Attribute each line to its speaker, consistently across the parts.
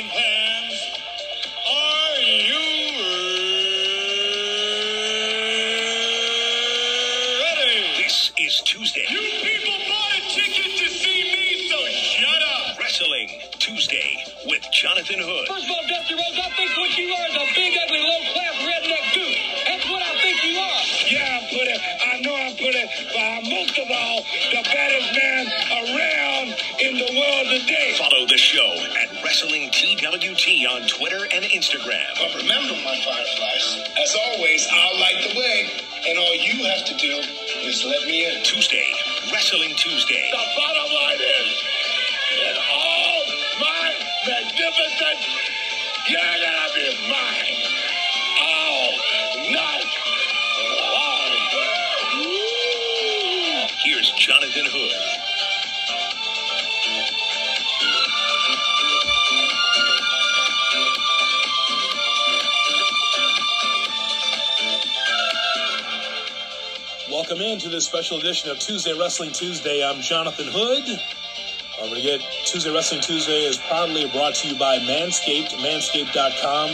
Speaker 1: and pans. Are you ready?
Speaker 2: This is Tuesday.
Speaker 1: You people bought a ticket to see me, so shut up.
Speaker 2: Wrestling Tuesday with Jonathan Hood.
Speaker 3: First of all, Dusty Rhodes, I think what you are is a big, ugly, low-class redneck dude. That's what I think you are.
Speaker 4: Yeah, I'm pretty. I know I'm pretty, but I'm most of all the baddest man around in the world today.
Speaker 2: Follow the show at Wrestling TWT on Twitter and Instagram.
Speaker 4: But remember, my fireflies, as always, I'll light the way, and all you have to do is let me in.
Speaker 2: Tuesday, Wrestling Tuesday.
Speaker 4: The bottom line is, in all my magnificence, you're gonna be mine. All night long.
Speaker 2: Here's Jonathan Hood.
Speaker 5: Welcome into this special edition of Tuesday Wrestling Tuesday. I'm Jonathan Hood. Don't forget, Tuesday Wrestling Tuesday is proudly brought to you by Manscaped, manscaped.com.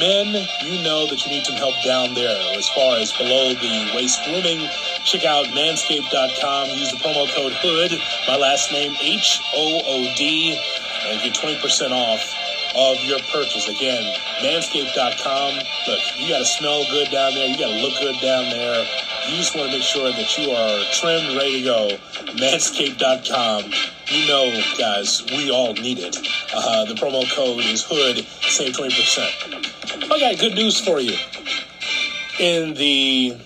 Speaker 5: Men, you know that you need some help down there as far as below the waist grooming. Check out manscaped.com. Use the promo code HOOD, my last name H O O D, and get 20% off of your purchase. Again, manscaped.com. Look, you got to smell good down there. You got to look good down there. You just want to make sure that you are trimmed, ready to go. Manscaped.com. You know, guys, we all need it. Uh, the promo code is HOOD, save 20%. I got good news for you. In the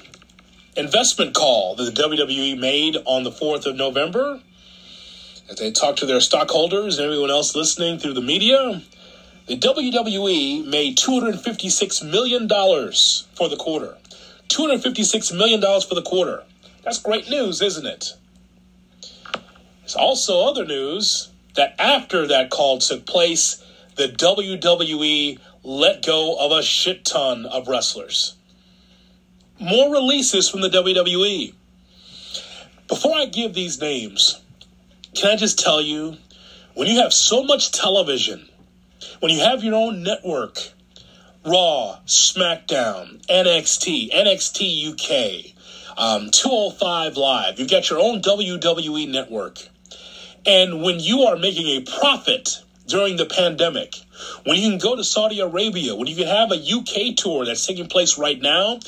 Speaker 5: investment call that the WWE made on the 4th of November, as they talked to their stockholders and everyone else listening through the media, the WWE made $256 million for the quarter. $256 million for the quarter. That's great news, isn't it? There's also other news that after that call took place, the WWE let go of a shit ton of wrestlers. More releases from the WWE. Before I give these names, can I just tell you when you have so much television, when you have your own network, Raw, SmackDown, NXT, NXT UK, um, 205 Live. You've got your own WWE network. And when you are making a profit during the pandemic, when you can go to Saudi Arabia, when you can have a UK tour that's taking place right now,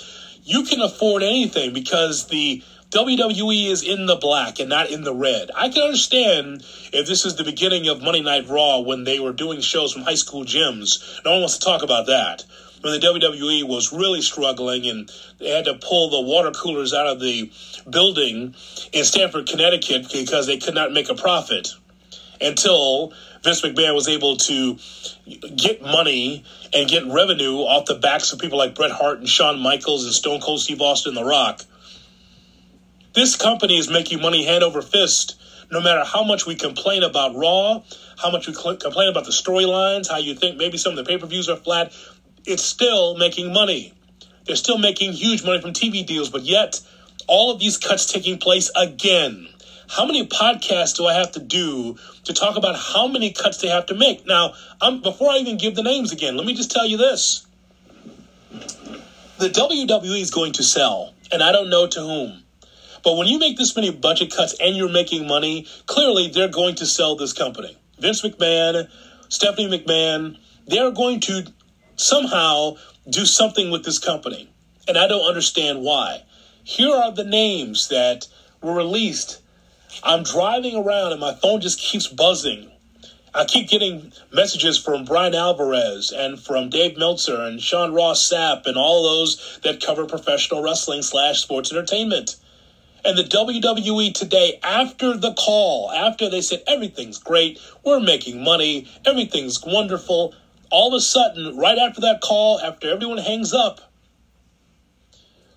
Speaker 5: you can afford anything because the WWE is in the black and not in the red. I can understand if this is the beginning of Monday Night Raw when they were doing shows from high school gyms. No one wants to talk about that. When the WWE was really struggling and they had to pull the water coolers out of the building in Stamford, Connecticut because they could not make a profit until Vince McMahon was able to get money and get revenue off the backs of people like Bret Hart and Shawn Michaels and Stone Cold Steve Austin and The Rock. This company is making money hand over fist no matter how much we complain about Raw, how much we cl- complain about the storylines, how you think maybe some of the pay per views are flat. It's still making money. They're still making huge money from TV deals, but yet all of these cuts taking place again. How many podcasts do I have to do to talk about how many cuts they have to make? Now, um, before I even give the names again, let me just tell you this. The WWE is going to sell, and I don't know to whom. But when you make this many budget cuts and you're making money, clearly they're going to sell this company. Vince McMahon, Stephanie McMahon, they're going to somehow do something with this company. And I don't understand why. Here are the names that were released. I'm driving around and my phone just keeps buzzing. I keep getting messages from Brian Alvarez and from Dave Meltzer and Sean Ross Sapp and all those that cover professional wrestling slash sports entertainment. And the WWE today, after the call, after they said everything's great, we're making money, everything's wonderful, all of a sudden, right after that call, after everyone hangs up,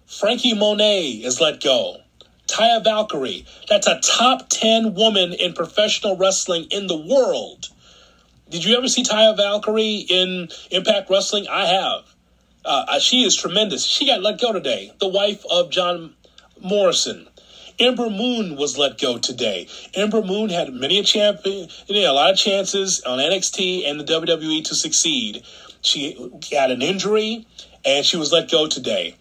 Speaker 5: Frankie Monet is let go. Taya Valkyrie, that's a top 10 woman in professional wrestling in the world. Did you ever see Taya Valkyrie in Impact Wrestling? I have. Uh, she is tremendous. She got let go today. The wife of John Morrison. Ember Moon was let go today. Ember Moon had many a champion, a lot of chances on NXT and the WWE to succeed. She had an injury and she was let go today.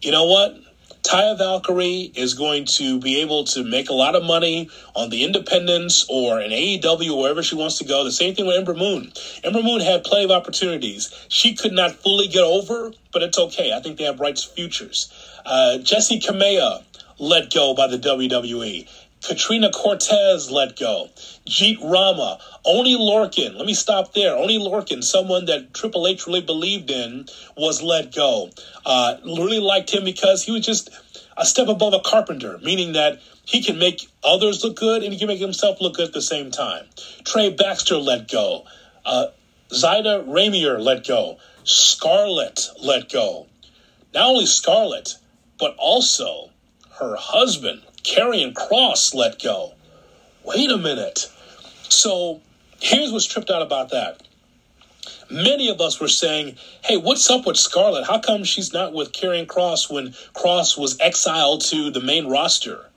Speaker 5: You know what? Taya Valkyrie is going to be able to make a lot of money on the independents or an AEW or wherever she wants to go. The same thing with Ember Moon. Ember Moon had plenty of opportunities. She could not fully get over, but it's okay. I think they have bright futures. Uh, Jessi Kamea let go by the WWE. Katrina Cortez let go. Jeet Rama. Oney Lorcan. Let me stop there. Oney Lorcan, someone that Triple H really believed in, was let go. Uh, really liked him because he was just a step above a carpenter, meaning that he can make others look good and he can make himself look good at the same time. Trey Baxter let go. Uh, Ramier let go. Scarlett let go. Not only Scarlett, but also her husband, Karrion Cross, let go. Wait a minute. So here's what's tripped out about that. Many of us were saying, hey, what's up with Scarlett? How come she's not with Karrion Cross when Cross was exiled to the main roster?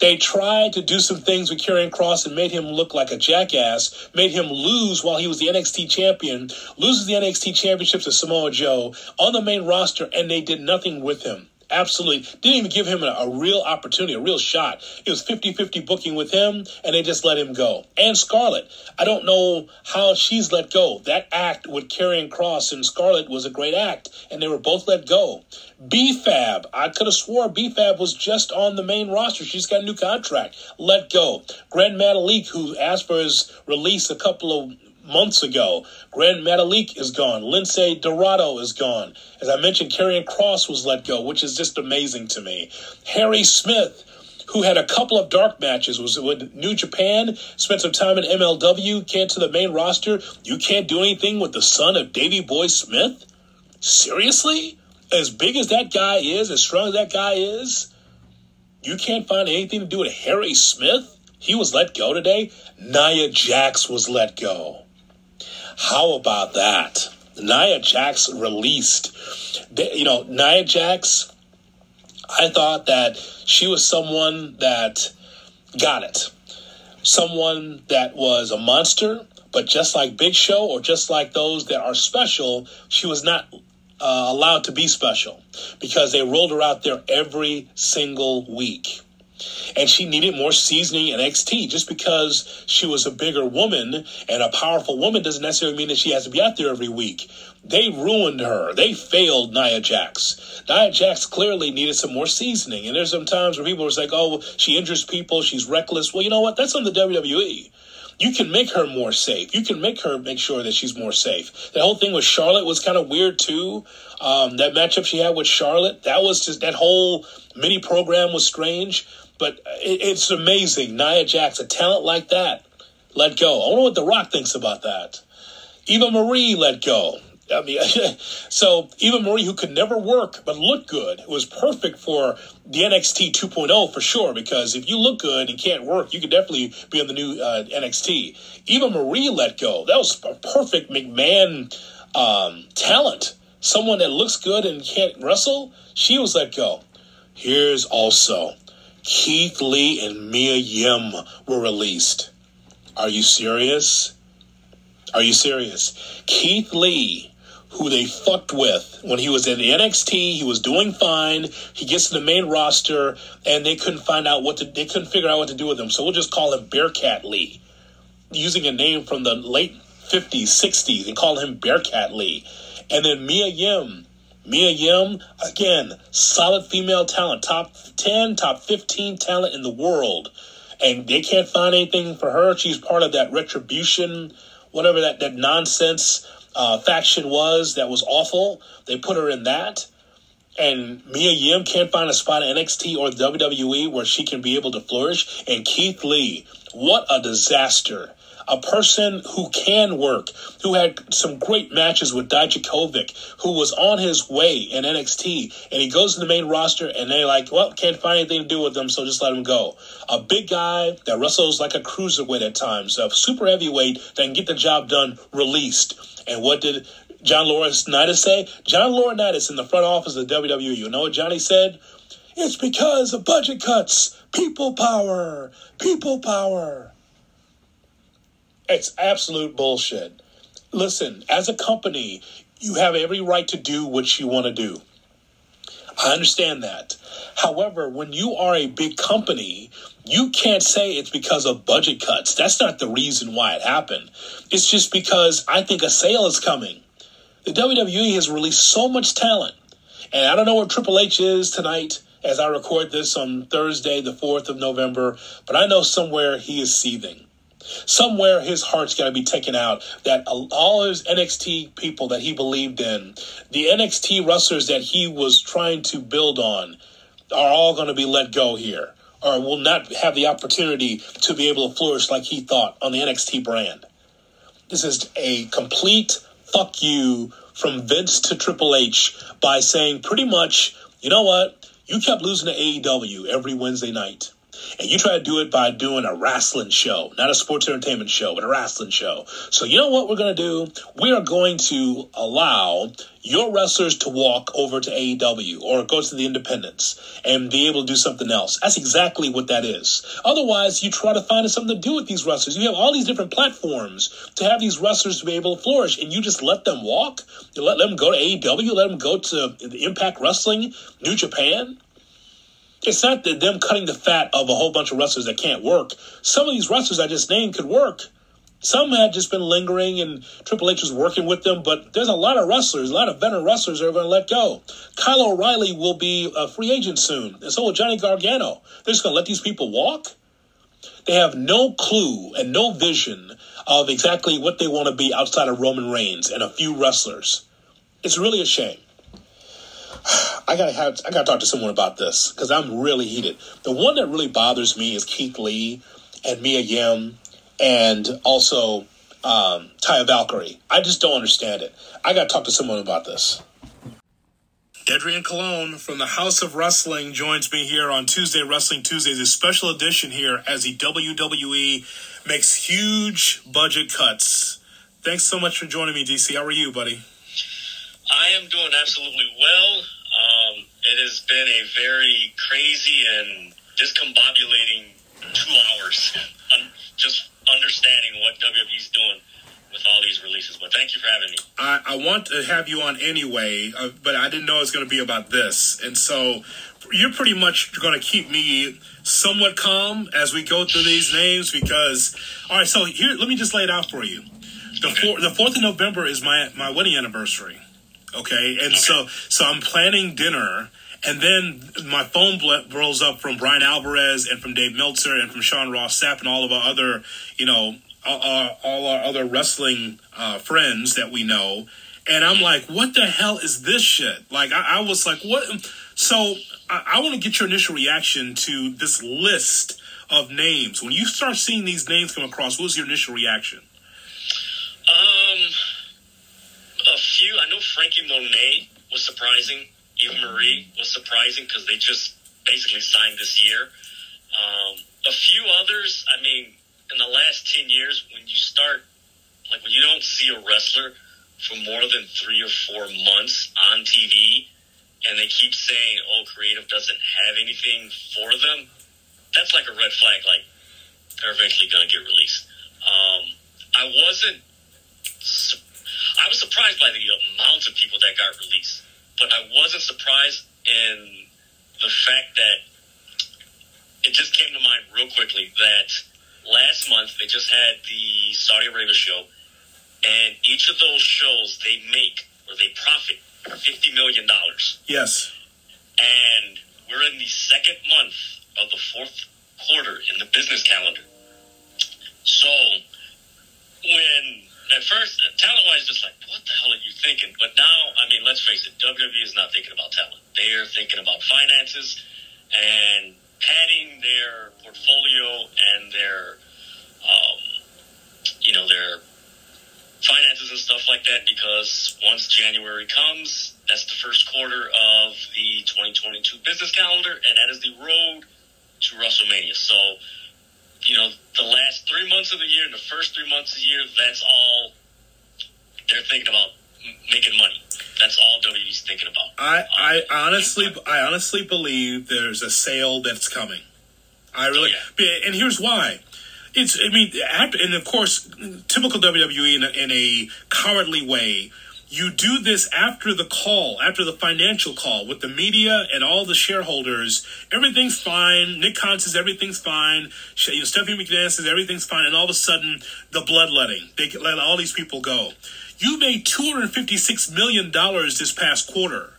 Speaker 5: They tried to do some things with Karrion Cross and made him look like a jackass, made him lose while he was the NXT champion, loses the NXT championship to Samoa Joe on the main roster, and they did nothing with him absolutely didn't even give him a, a real opportunity, a real shot. It was 50 50 booking with him, and they just let him go. And Scarlett, I don't know how she's let go. That act with Karrion Cross and Scarlett was a great act, and they were both let go. B-Fab, I could have swore B-Fab was just on the main roster. She's got a new contract. Let go. Gran Metalik, who asked for his release a couple of months ago. Gran Metalik is gone. Lince Dorado is gone. As I mentioned, Karrion Cross was let go, which is just amazing to me. Harry Smith, who had a couple of dark matches, was with New Japan, spent some time in MLW, came to the main roster. You can't do anything with the son of Davy Boy Smith? Seriously? As big as that guy is, as strong as that guy is, you can't find anything to do with Harry Smith? He was let go today. Nia Jax was let go. How about that? Nia Jax released. You know, Nia Jax, I thought that she was someone that got it. Someone that was a monster, but just like Big Show or just like those that are special, she was not uh, allowed to be special because they rolled her out there every single week and she needed more seasoning in NXT. Just because she was a bigger woman and a powerful woman doesn't necessarily mean that she has to be out there every week. They ruined her. They failed Nia Jax. Nia Jax clearly needed some more seasoning. And there's some times where people are like, oh, she injures people, she's reckless. Well, you know what? That's on the WWE you can make her more safe. You can make her make sure that she's more safe. The whole thing with Charlotte was kind of weird too. Um, that matchup she had with Charlotte, that was just that whole mini program was strange. But it's amazing. Nia Jax, a talent like that, let go. I wonder what The Rock thinks about that. Eva Marie let go. I mean, so Eva Marie, who could never work but look good, was perfect for the NXT 2.0 for sure. Because if you look good and can't work, you could definitely be on the new uh, NXT. Eva Marie let go. That was a perfect McMahon um, talent. Someone that looks good and can't wrestle. She was let go. Here's also Keith Lee and Mia Yim were released. Are you serious? Are you serious? Keith Lee, who they fucked with when he was in the NXT, he was doing fine. He gets to the main roster, and they couldn't find out what to. They couldn't figure out what to do with him. So we'll just call him Bearcat Lee, using a name from the late fifties, sixties, and call him Bearcat Lee. And then Mia Yim, Mia Yim, again, solid female talent, top 10, top 15 talent in the world. And they can't find anything for her. She's part of that retribution, whatever that, that nonsense uh, faction was that was awful. They put her in that. And Mia Yim can't find a spot in NXT or WWE where she can be able to flourish. And Keith Lee, what a disaster a person who can work, who had some great matches with Dijakovic, who was on his way in NXT, and he goes to the main roster, and they're like, well, can't find anything to do with him, so just let him go. A big guy that wrestles like a cruiserweight at times, a super heavyweight that can get the job done, released. And what did John Laurinaitis say? John Laurinaitis in the front office of the WWE. You know what Johnny said? it's because of budget cuts. People power. People power. It's absolute bullshit. Listen, as a company, you have every right to do what you want to do. I understand that. However, when you are a big company, you can't say it's because of budget cuts. That's not the reason why it happened. It's just because I think a sale is coming. The WWE has released so much talent. And I don't know where Triple H is tonight as I record this on Thursday, the 4th of November, but I know somewhere he is seething. Somewhere his heart's got to be taken out that all his NXT people that he believed in, the NXT wrestlers that he was trying to build on, are all going to be let go here or will not have the opportunity to be able to flourish like he thought on the NXT brand. This is a complete fuck you from Vince to Triple H by saying pretty much, you know what? You kept losing to AEW every Wednesday night. And you try to do it by doing a wrestling show, not a sports entertainment show, but a wrestling show. So you know what we're going to do? We are going to allow your wrestlers to walk over to AEW or go to the independents and be able to do something else. That's exactly what that is. Otherwise, you try to find something to do with these wrestlers. You have all these different platforms to have these wrestlers to be able to flourish, and you just let them walk. You let them go to AEW, let them go to Impact Wrestling, New Japan. It's not that them cutting the fat of a whole bunch of wrestlers that can't work. Some of these wrestlers I just named could work. Some had just been lingering and Triple H was working with them, but there's a lot of wrestlers, a lot of veteran wrestlers that are going to let go. Kyle O'Reilly will be a free agent soon, and so will Johnny Gargano. They're just going to let these people walk? They have no clue and no vision of exactly what they want to be outside of Roman Reigns and a few wrestlers. It's really a shame. I gotta have I gotta talk to someone about this because I'm really heated. The one that really bothers me is Keith Lee and Mia Yim and also um, Valkyrie. I just don't understand it. I gotta talk to someone about this. Adrian Colon from the House of Wrestling joins me here on Tuesday Wrestling Tuesdays, a special edition here as the WWE makes huge budget cuts. Thanks so much for joining me, DC. How are you, buddy?
Speaker 6: I am doing absolutely well. Um, it has been a very crazy and discombobulating two hours. just understanding what WWE's doing with all these releases. But thank you for having me.
Speaker 5: I, I want to have you on anyway, uh, but I didn't know it was going to be about this. And so you're pretty much going to keep me somewhat calm as we go through these names because, all right, so here, let me just lay it out for you. The, okay. four, the 4th of November is my, my wedding anniversary. Okay. And okay. so, so I'm planning dinner. And then my phone rolls up from Brian Alvarez and from Dave Meltzer and from Sean Ross Sapp and all of our other, you know, all, all our other wrestling uh, friends that we know. And I'm like, what the hell is this shit? Like, I, I was like, what? So I, I want to get your initial reaction to this list of names. When you start seeing these names come across, what was your initial reaction?
Speaker 6: Um, a few. I know Frankie Monet was surprising. Eva Marie was surprising because they just basically signed this year. Um, a few others. I mean, in the last ten years, when you start, like when you don't see a wrestler for more than three or four months on TV, and they keep saying, "Oh, creative doesn't have anything for them," that's like a red flag. Like they're eventually going to get released. Um, I wasn't I was surprised by the amount of people that got released, but I wasn't surprised in the fact that it just came to mind real quickly that last month they just had the Saudi Arabia show, and each of those shows they make or they profit fifty million dollars.
Speaker 5: Yes,
Speaker 6: and we're in the second month of the fourth quarter in the business calendar. So when at first, talent wise, just like, what the thinking? But now, I mean, let's face it, WWE is not thinking about talent. They are thinking about finances and padding their portfolio and their, um, you know, their finances and stuff like that because once January comes, that's the first quarter of the 2022 business calendar, and that is the road to WrestleMania. So, you know, the last three months of the year, and the first three months of the year, that's all they're thinking about making money. That's all WWE's thinking about.
Speaker 5: I, I honestly I honestly believe there's a sale that's coming. I really oh, and here's why. It's I mean and of course typical WWE in a, in a cowardly way. You do this after the call, after the financial call with the media and all the shareholders. Everything's fine. Nick Khan says everything's fine. You know, Stephanie McMahon says everything's fine, and all of a sudden the bloodletting. They let all these people go. You made $256 million this past quarter.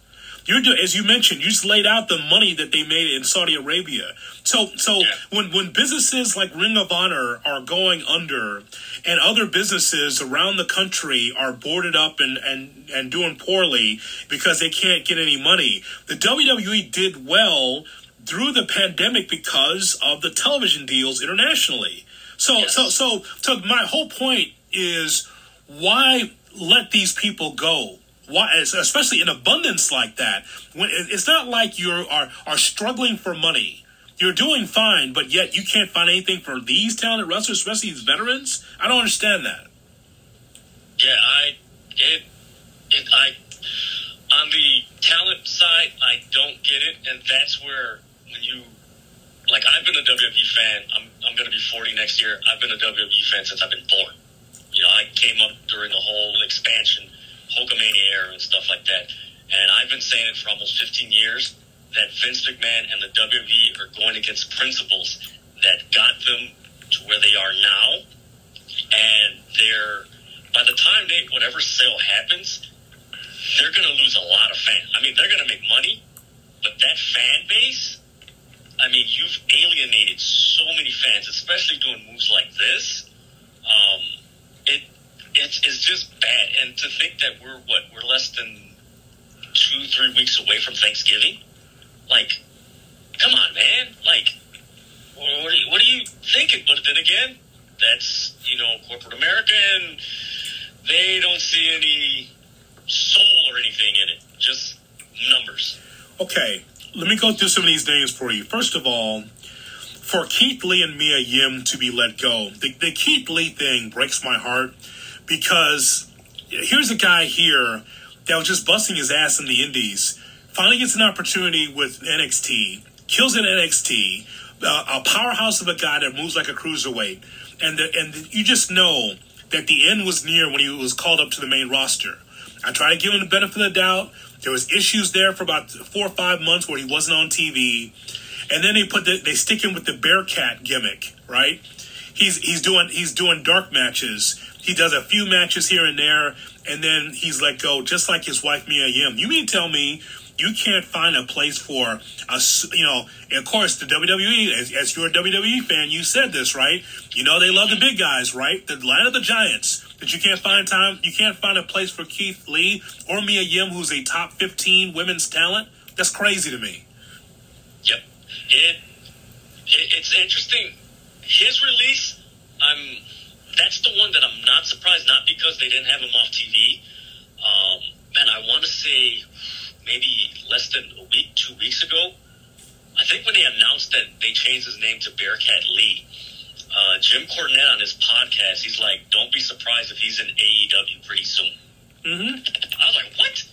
Speaker 5: You're doing, as you mentioned, you just laid out the money that they made in Saudi Arabia. So, so
Speaker 6: Yeah.
Speaker 5: when when businesses like Ring of Honor are going under, and other businesses around the country are boarded up and and and doing poorly because they can't get any money, the WWE did well through the pandemic because of the television deals internationally. So,
Speaker 6: Yes.
Speaker 5: so, so, so my whole point is why let these people go? Why, especially in abundance like that? When it's not like you are are struggling for money. You're doing fine, but yet you can't find anything for these talented wrestlers, especially these veterans. I don't understand that.
Speaker 6: Yeah, I it it I on the talent side, I don't get it, and that's where when you like I've been a WWE fan. I'm I'm going to be 40 next year. I've been a WWE fan since I've been born. You know, I came up during the whole expansion, Hulkamania era, and stuff like that. And I've been saying it for almost 15 years that Vince McMahon and the WWE are going against principles that got them to where they are now and they're by the time they whatever sale happens, they're going to lose a lot of fans. I mean, they're going to make money, but that fan base, I mean, you've alienated so many fans, especially doing moves like this. Um, it's it's just bad, and to think that we're what we're less than two three weeks away from Thanksgiving, like, come on, man, like. What are, you, what are you thinking? But then again, that's you know corporate America, and they don't see any soul or anything in it. Just numbers.
Speaker 5: Okay, let me go through some of these names for you. First of all, for Keith Lee and Mia Yim to be let go, the, the Keith Lee thing breaks my heart because here's a guy here that was just busting his ass in the Indies, finally gets an opportunity with NXT, kills at NXT, uh, a powerhouse of a guy that moves like a cruiserweight, and the, and you just know that the end was near when he was called up to the main roster. I tried to give him the benefit of the doubt. There was issues there for about four or five months where he wasn't on TV, and then they put the, they stick him with the Bearcat gimmick, right? He's he's doing he's doing dark matches. He does a few matches here and there, and then he's let go, just like his wife Mia Yim. You mean tell me you can't find a place for a you know? Of course, the WWE, as, as you're a WWE fan, you said this right. You know they love the big guys, right? The line of the giants. That you can't find time. You can't find a place for Keith Lee or Mia Yim, who's a top 15 women's talent. That's crazy to me.
Speaker 6: Yep. It, it it's interesting. His release, I'm. That's the one that I'm not surprised. Not because they didn't have him off TV. Um, man, I want to say maybe less than a week, two weeks ago. I think when they announced that they changed his name to Bearcat Lee, uh, Jim Cornette on his podcast, he's like, "Don't be surprised if he's in AEW pretty soon."
Speaker 5: Mm-hmm.
Speaker 6: I was like, "What?"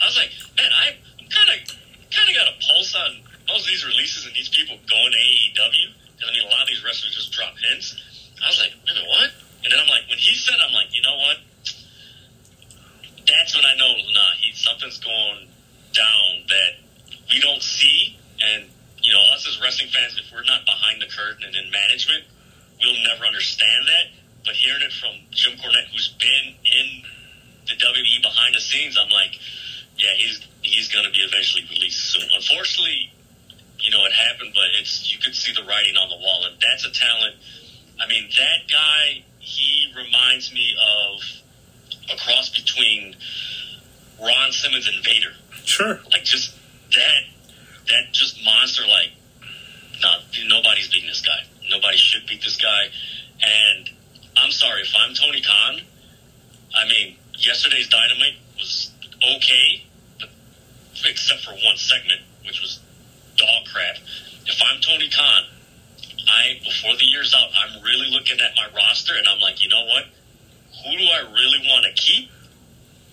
Speaker 6: I was like, "Man, I kind of kind of got a pulse on most of these releases and these people going to AEW." I mean, a lot of these wrestlers just drop hints. I was like, "Man, what?" And then I'm like, when he said, I'm like, you know what? That's when I know, nah, he something's going down that we don't see, and you know, us as wrestling fans, if we're not behind the curtain and in management, we'll never understand that. But hearing it from Jim Cornette, who's been in the WWE behind the scenes, I'm like, yeah, he's he's going to be eventually released soon. Unfortunately, you know, it happened, but it's you could see the writing on the wall, and that's a talent. I mean, that guy, he reminds me of a cross between Ron Simmons and Vader.
Speaker 5: Sure.
Speaker 6: Like just that, that just monster. Like, no, nobody's beating this guy. Nobody should beat this guy. And I'm sorry if I'm Tony Khan. I mean, yesterday's Dynamite was okay, but except for one segment, which was crap. If I'm Tony Khan, I before the year's out, I'm really looking at my roster and I'm like, you know what? Who do I really want to keep?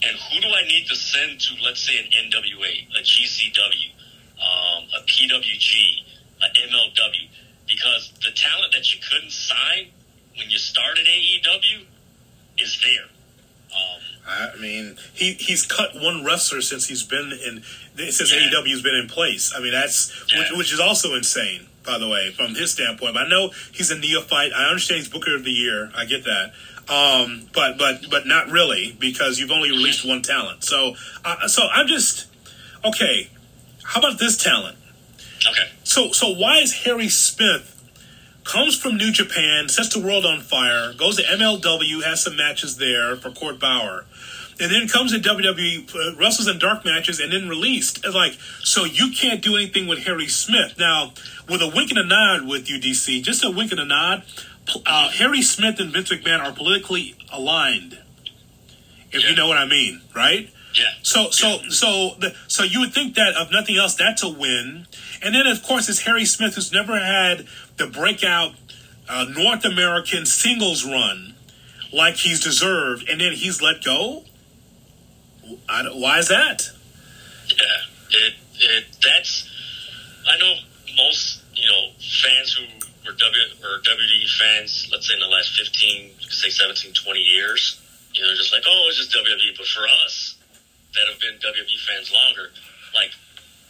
Speaker 6: and who do I need to send to, let's say, an NWA, a GCW, um, a PWG, a MLW? Because the talent that you couldn't sign when you started AEW is there. Um,
Speaker 5: I mean, he he's cut one wrestler since he's been in since
Speaker 6: Yeah.
Speaker 5: AEW's been in place. I mean, that's which, which is also insane, by the way, from his standpoint. But I know he's a neophyte. I understand he's Booker of the Year. I get that. Um, but but but not really because you've only released one talent. So uh, so I'm just okay. How about this talent?
Speaker 6: okay.
Speaker 5: So so why is Harry Smith comes from New Japan, sets the world on fire, goes to MLW, has some matches there for Court Bauer, and then comes to WWE, uh, wrestles in dark matches, and then released. It's like so you can't do anything with Harry Smith now. With a wink and a nod with UDC, just a wink and a nod. Uh, Harry Smith and Vince McMahon are politically aligned. If you know what I mean, right?
Speaker 6: Yeah.
Speaker 5: So so so the, so you would think that of nothing else that's a win, and then of course it's Harry Smith who's never had the breakout uh, North American singles run like he's deserved, and then he's let go. Why is that?
Speaker 6: Yeah, it it that's I know most you know fans who were W or WWE fans, let's say in the last 15, say 17, 20 years, you know, just like oh, it's just WWE. But for us that have been WWE fans longer, like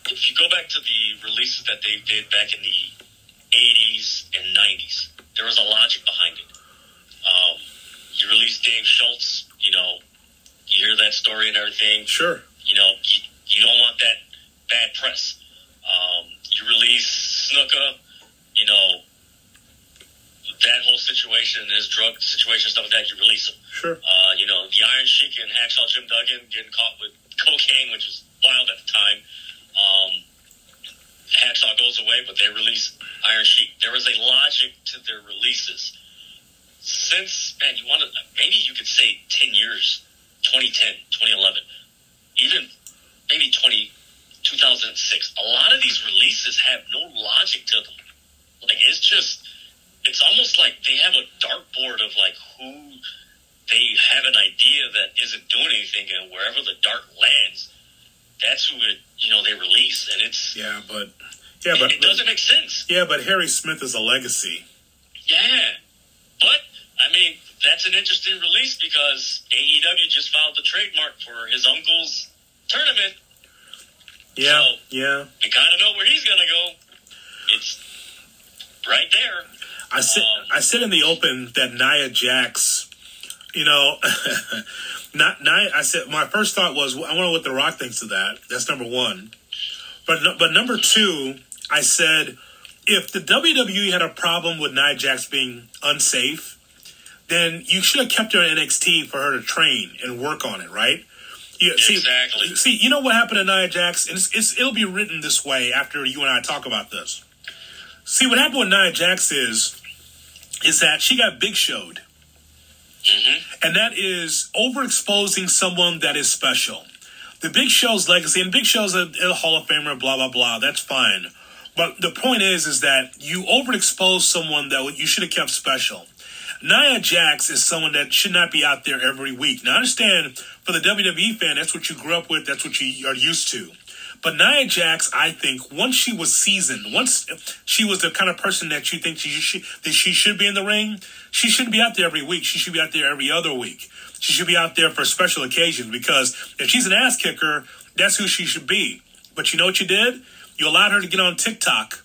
Speaker 6: if you go back to the releases that they did back in the 80s and 90s, there was a logic behind it. Um, you released Dave Schultz, you know, you hear that story and everything
Speaker 5: Sure,
Speaker 6: you know, you, you don't want that bad press. Um, you release Snuka, you know, that whole situation, his drug situation, stuff like that, you release him.
Speaker 5: sure,
Speaker 6: Uh, you know, the Iron Sheik and Hacksaw Jim Duggan getting caught with cocaine, which was wild at the time. Um, Hacksaw goes away, but they release Iron Sheik. There was a logic to their releases. Since, man, you want to, maybe you could say 10 years, 2010, 2011, even maybe 20, 2006. A lot of these releases have no logic to them. Like, it's just, it's almost like they have a dartboard of like who they have an idea that isn't doing anything, and wherever the dart lands, that's who it you know they release, and it's
Speaker 5: yeah, but yeah, but,
Speaker 6: it doesn't make sense.
Speaker 5: yeah, but Harry Smith is a legacy.
Speaker 6: Yeah, but I mean that's an interesting release because AEW just filed the trademark for his uncle's tournament.
Speaker 5: Yeah,
Speaker 6: So-
Speaker 5: yeah.
Speaker 6: You kind of know where he's gonna go. It's right there.
Speaker 5: I said
Speaker 6: Um,
Speaker 5: I said in the open that Nia Jax, you know, not Nia. I said my first thought was I wonder what The Rock thinks of that. That's number one. But but number two, I said if the WWE had a problem with Nia Jax being unsafe, then you should have kept her in NXT for her to train and work on it, right? Yeah, see,
Speaker 6: Exactly.
Speaker 5: See, you know what happened to Nia Jax? It's, it's, it'll be written this way after you and I talk about this. See, what happened with Nia Jax is, is that she got big showed. Mm-hmm. And that is overexposing someone that is special. The Big Show's legacy, and Big Show's a, a Hall of Famer, blah, blah, blah, that's fine. But the point is, is that you overexpose someone that you should have kept special. Nia Jax is someone that should not be out there every week. Now, I understand for the WWE fan, that's what you grew up with, that's what you are used to. But Nia Jax, I think, once she was seasoned, once she was the kind of person that you think she should, that she should be in the ring, she shouldn't be out there every week. She should be out there every other week. She should be out there for special occasions because if she's an ass kicker, that's who she should be. But you know what you did? You allowed her to get on TikTok.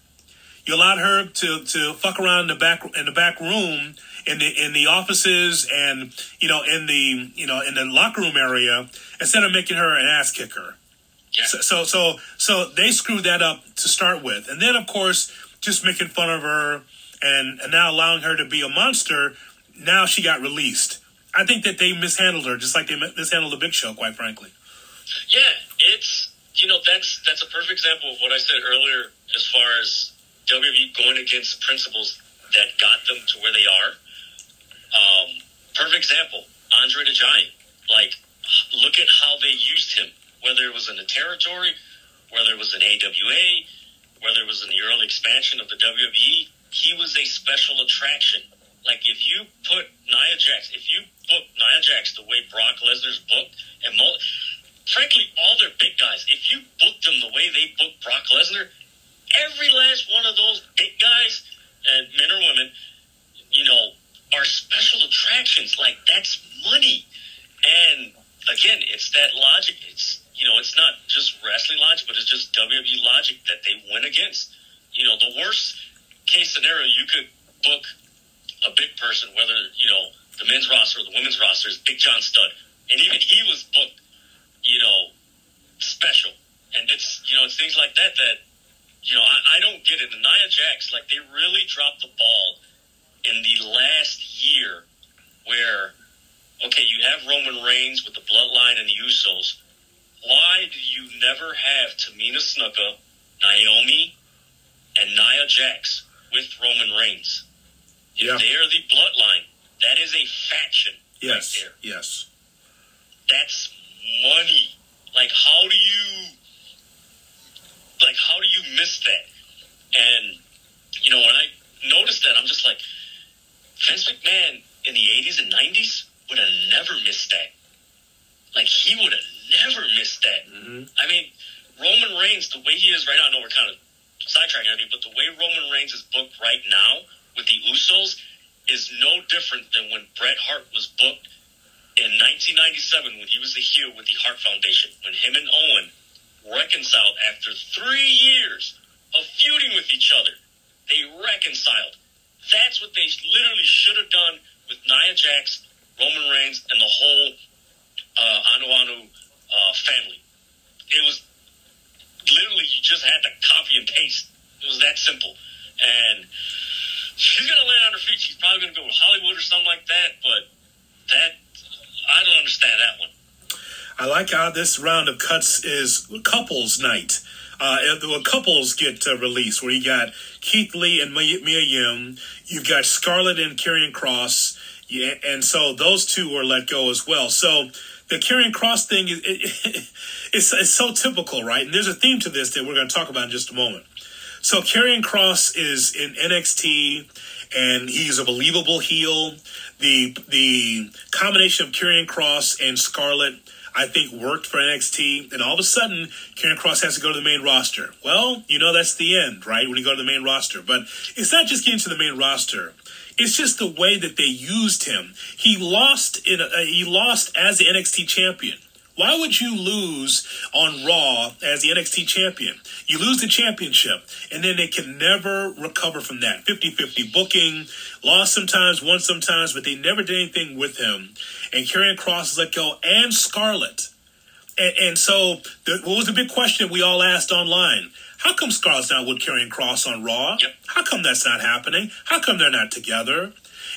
Speaker 5: You allowed her to, to fuck around in the back in the back room in the in the offices and you know in the you know in the locker room area instead of making her an ass kicker.
Speaker 6: Yeah.
Speaker 5: So, so so so they screwed that up to start with, and then of course just making fun of her and, and now allowing her to be a monster. Now she got released. I think that they mishandled her, just like they mishandled the Big Show, quite frankly.
Speaker 6: Yeah, it's you know that's that's a perfect example of what I said earlier as far as WWE going against principles that got them to where they are. Um, perfect example, Andre the Giant. Like, look at how they used him. Whether it was in the territory, whether it was in AWA, whether it was in the early expansion of the WWE, he was a special attraction. Like if you put Nia Jax, if you book Nia Jax the way Brock Lesnar's booked, and Mo- frankly, all their big guys, if you book them the way they book Brock Lesnar, every last one of those big guys, and men or women, you know, are special attractions. Like that's money. And again, it's that logic. It's you know, it's not just wrestling logic, but it's just WWE logic that they win against. You know, the worst case scenario you could book a big person, whether you know the men's roster or the women's roster, is Big John Studd, and even he was booked, you know, special. And it's you know it's things like that that you know I, I don't get it. The Nia Jax, like they really dropped the ball in the last year, where okay, you have Roman Reigns with the Bloodline and the Usos. Why do you never have Tamina Snuka, Naomi, and Nia Jax with Roman Reigns? If
Speaker 5: Yeah.
Speaker 6: they are the Bloodline, that is a faction
Speaker 5: Yes.
Speaker 6: right there.
Speaker 5: Yes.
Speaker 6: That's money. Like, how do you, like, how do you miss that? And you know, when I noticed that, I'm just like, Vince McMahon in the 80s and 90s would have never missed that. Like, he would have never missed that. I mean, Roman Reigns, the way he is right now, I know we're kind of sidetracking everything, but the way Roman Reigns is booked right now with the Usos is no different than when Bret Hart was booked in 1997 when he was the heel with the Hart Foundation. When him and Owen reconciled after three years of feuding with each other, they reconciled. That's what they literally should have done with Nia Jax, Roman Reigns, and the whole uh, Anu Anu uh, family. It was literally you just had to copy and paste. It was that simple. And she's gonna land on her feet. She's probably gonna go to Hollywood or something like that. But that I don't understand that one.
Speaker 5: I like how this round of cuts is couples night. Uh, the couples get uh, released where you got Keith Lee and Mia, Mia Yim. You've got Scarlett and Karrion Cross. Yeah, and so those two were let go as well. So the Karrion Cross thing is it, it's, it's so typical, right? And there's a theme to this that we're going to talk about in just a moment. So Karrion Cross is in NXT, and he's a believable heel. The the combination of Karrion Cross and Scarlett, I think, worked for NXT. And all of a sudden, Karrion Cross has to go to the main roster. Well, you know that's the end, right? When you go to the main roster, but it's not just getting to the main roster. It's just the way that they used him. He lost in a, he lost as the NXT champion. Why would you lose on Raw as the NXT champion? You lose the championship, and then they can never recover from that. 50 50 booking, lost sometimes, won sometimes, but they never did anything with him. And Karrion Cross is let go, and Scarlett. And, and so, the, what was the big question we all asked online? How come Scarlett's not with Karrion Cross on Raw?
Speaker 6: Yep.
Speaker 5: How come that's not happening? How come they're not together?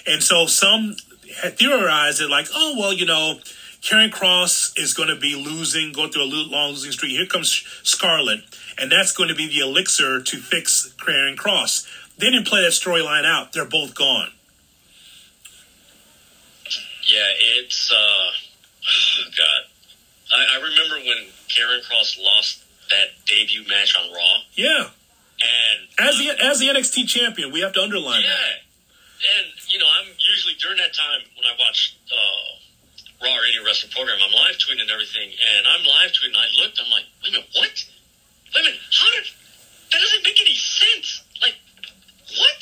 Speaker 5: And so some had theorized it like, oh, well, you know, Karrion Cross is going to be losing, going through a long losing streak. Here comes Scarlett, and that's going to be the elixir to fix Karrion Cross. They didn't play that storyline out. They're both gone.
Speaker 6: Yeah, it's uh, God. I, I remember when Karrion Cross lost that debut match on Raw,
Speaker 5: Yeah.
Speaker 6: and
Speaker 5: As the as the NXT champion, we have to underline
Speaker 6: yeah,
Speaker 5: that.
Speaker 6: and you know, I'm usually during that time when I watch uh, Raw or wrestling program, I'm live tweeting and everything, and I'm live tweeting. I looked, I'm like, wait a minute, what? Wait a minute, how did that doesn't make any sense? Like, what?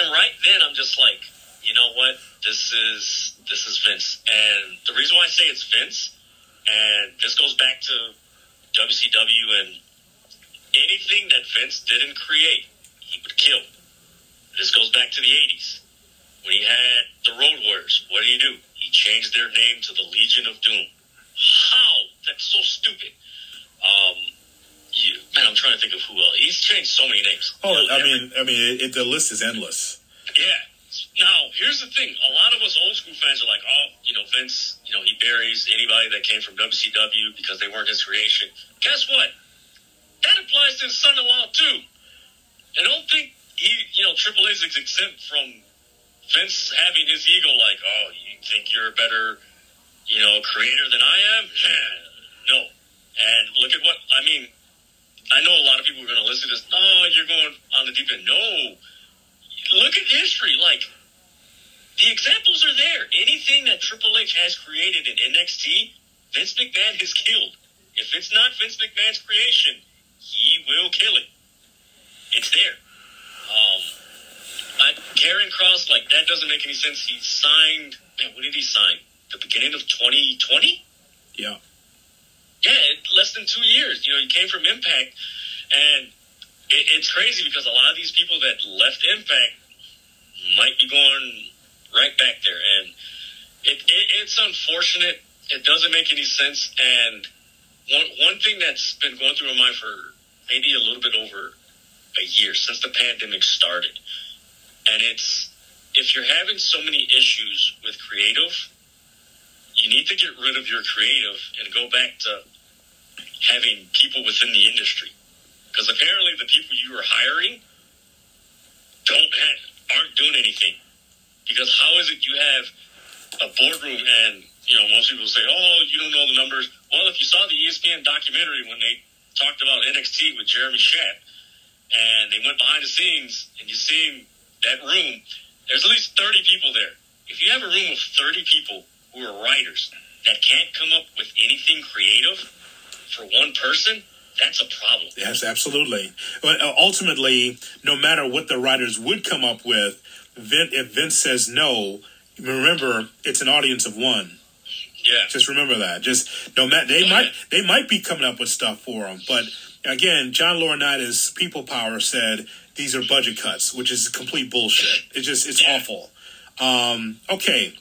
Speaker 6: And right then, I'm just like, you know what? This is this is Vince, and the reason why I say it's Vince, and this goes back to WCW and anything that Vince didn't create, he would kill. This goes back to the 80s. When he had the Road Warriors, what did he do? He changed their name to the Legion of Doom. How? That's so stupid. Um, you, man, I'm trying to think of who else. He's changed so many names.
Speaker 5: Oh,
Speaker 6: You know,
Speaker 5: I mean, I mean, it, the list is endless.
Speaker 6: yeah. Now, here's the thing. A lot of us old school fans are like, oh, you know, Vince, you know, he buries anybody that came from WCW because they weren't his creation. Guess what? That applies to his son-in-law, too. And I don't think he, you know, Triple H is exempt from Vince having his ego like, oh, you think you're a better, you know, creator than I am? no. And look at what, I mean, I know a lot of people are going to listen to this. No, you're going on the deep end. No. Look at history. Like, the examples are there. Anything that Triple H has created in NXT, Vince McMahon has killed. If it's not Vince McMahon's creation, he will kill it. It's there. Um, I, Karrion Cross, like that doesn't make any sense. He signed. Man, what did he sign? The beginning of 2020.
Speaker 5: Yeah.
Speaker 6: Yeah, less than two years. You know, he came from Impact, and it, it's crazy because a lot of these people that left Impact might be going right back there, and it, it, it's unfortunate. It doesn't make any sense. And one one thing that's been going through my mind for maybe a little bit over a year since the pandemic started, and it's if you're having so many issues with creative, you need to get rid of your creative and go back to having people within the industry. Because apparently the people you are hiring don't have, aren't doing anything. Because how is it you have a boardroom and you know most people say, "Oh, you don't know the numbers." Well, if you saw the ESPN documentary when they talked about NXT with Jeremy Schaap, and they went behind the scenes, and you see that room, there's at least 30 people there. If you have a room of 30 people who are writers that can't come up with anything creative for one person, that's a problem.
Speaker 5: Yes, absolutely. But uh, ultimately, no matter what the writers would come up with, if Vince says no, remember it's an audience of one.
Speaker 6: Yeah.
Speaker 5: Just remember that. Just no matter they might they might be coming up with stuff for them, but again, John Laurinaitis, People Power said these are budget cuts, which is complete bullshit. It's just it's awful. Um, okay,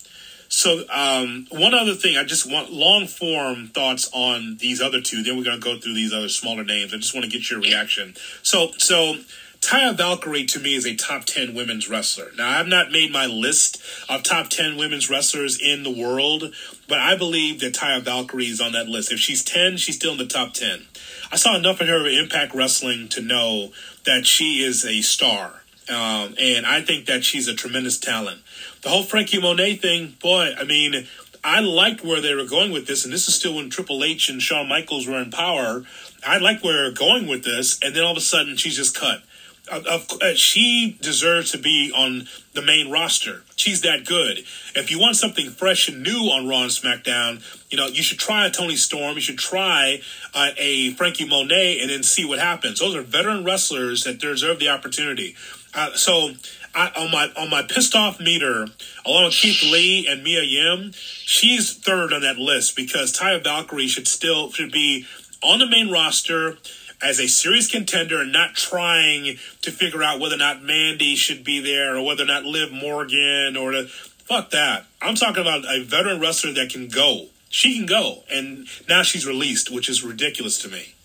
Speaker 5: so um, one other thing, I just want long form thoughts on these other two. Then we're going to go through these other smaller names. I just want to get your reaction. So so. Taya Valkyrie to me is a top 10 women's wrestler. Now, I've not made my list of top 10 women's wrestlers in the world, but I believe that Taya Valkyrie is on that list. If she's 10, she's still in the top 10. I saw enough of her Impact Wrestling to know that she is a star. Um, and I think that she's a tremendous talent. The whole Frankie Monet thing, boy, I mean, I liked where they were going with this, and this is still when Triple H and Shawn Michaels were in power. I liked where they were going with this, and then all of a sudden she's just cut. Of, uh, she deserves to be on the main roster. She's that good. If you want something fresh and new on Raw and SmackDown, you know you should try a Toni Storm. You should try uh, a Frankie Monet, and then see what happens. Those are veteran wrestlers that deserve the opportunity. Uh, so I, on my on my pissed off meter, along with Keith Lee and Mia Yim, she's third on that list because Taya Valkyrie should still should be on the main roster as a serious contender and not trying to figure out whether or not Mandy should be there or whether or not Liv Morgan or the fuck that. I'm talking about a veteran wrestler that can go. She can go, and now she's released, which is ridiculous to me.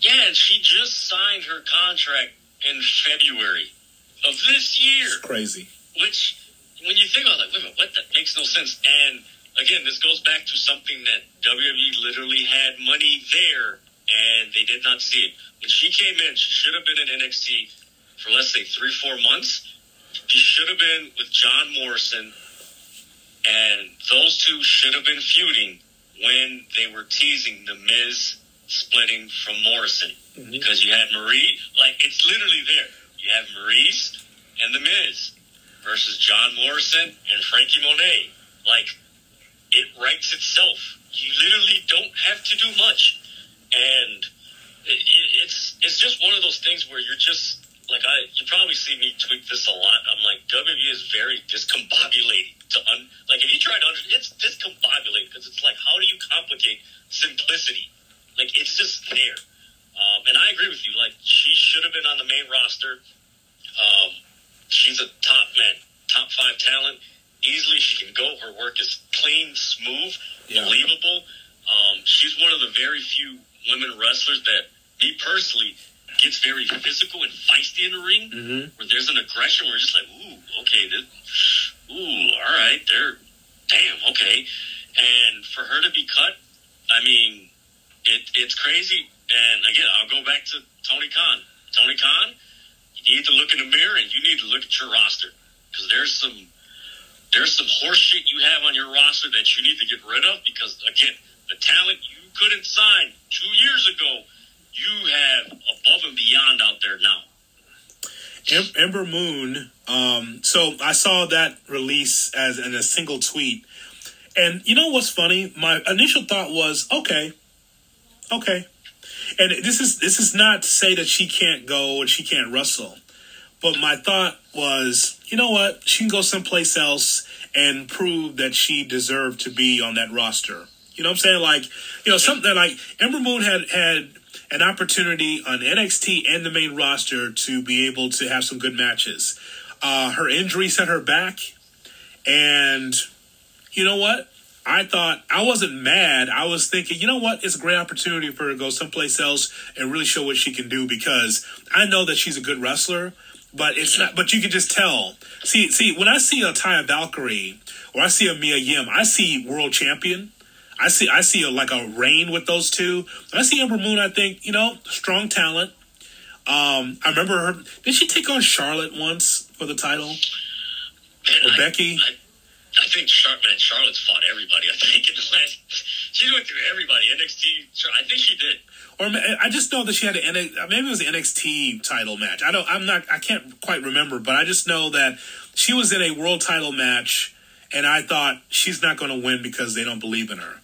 Speaker 6: Yeah, and she just signed her contract in February of this year.
Speaker 5: It's crazy.
Speaker 6: Which, when you think about it, like, wait a minute, what? That makes no sense. And again, this goes back to something that WWE literally had money there, and they did not see it. When she came in, she should have been in NXT for let's say three, four months. She should have been with John Morrison, and those two should have been feuding when they were teasing the Miz splitting from Morrison mm-hmm. because you had Marie. Like it's literally there. You have Maryse and the Miz versus John Morrison and Frankie Monet. Like it writes itself. You literally don't have to do much, and it, it, it's it's just one of those things where you're just like I. You probably see me tweet this a lot. I'm like WWE is very discombobulating to un. Like if you try to understand, it's discombobulating because it's like how do you complicate simplicity? Like it's just there. Um, and I agree with you. Like she should have been on the main roster. Um, she's a top man, top five talent. Easily, she can go. Her work is clean, smooth,
Speaker 5: Yeah.
Speaker 6: believable. Um, she's one of the very few women wrestlers that, me personally, gets very physical and feisty in the ring.
Speaker 5: Mm-hmm.
Speaker 6: Where there's an aggression, where just like, ooh, okay, this, ooh, all right, they're, damn, okay. And for her to be cut, I mean, it, it's crazy. And again, I'll go back to Tony Khan. Tony Khan, you need to look in the mirror and you need to look at your roster because there's some there's some horse shit you have on your roster that you need to get rid of because again, the talent you couldn't sign two years ago, you have above and beyond out there now.
Speaker 5: Ember Moon. Um, so I saw that release as in a single tweet, and you know what's funny? My initial thought was, okay, okay, and this is this is not to say that she can't go and she can't wrestle, but my thought was, you know what? She can go someplace else and prove that she deserved to be on that roster. You know what I'm saying? Like, you know, something like Ember Moon had had an opportunity on NXT and the main roster to be able to have some good matches. Uh, her injury set her back, and you know what? I thought I wasn't mad. I was thinking, you know what? It's a great opportunity for her to go someplace else and really show what she can do because I know that she's a good wrestler, but it's not. But you can just tell. See, see, when I see a Taya Valkyrie or I see a Mia Yim, I see world champion. I see, I see a, like a reign with those two. I see Ember Moon. I think you know, strong talent. Um, I remember her. Did she take on Charlotte once for the title?
Speaker 6: Man,
Speaker 5: Or
Speaker 6: I,
Speaker 5: Becky?
Speaker 6: I, I think Char- man, Charlotte's fought everybody. I think in the last, she went through everybody. NXT. I think she did.
Speaker 5: Or I just know that she had an maybe it was an NXT title match. I don't. I'm not. I can't quite remember, but I just know that she was in a world title match, and I thought she's not going to win because they don't believe in her.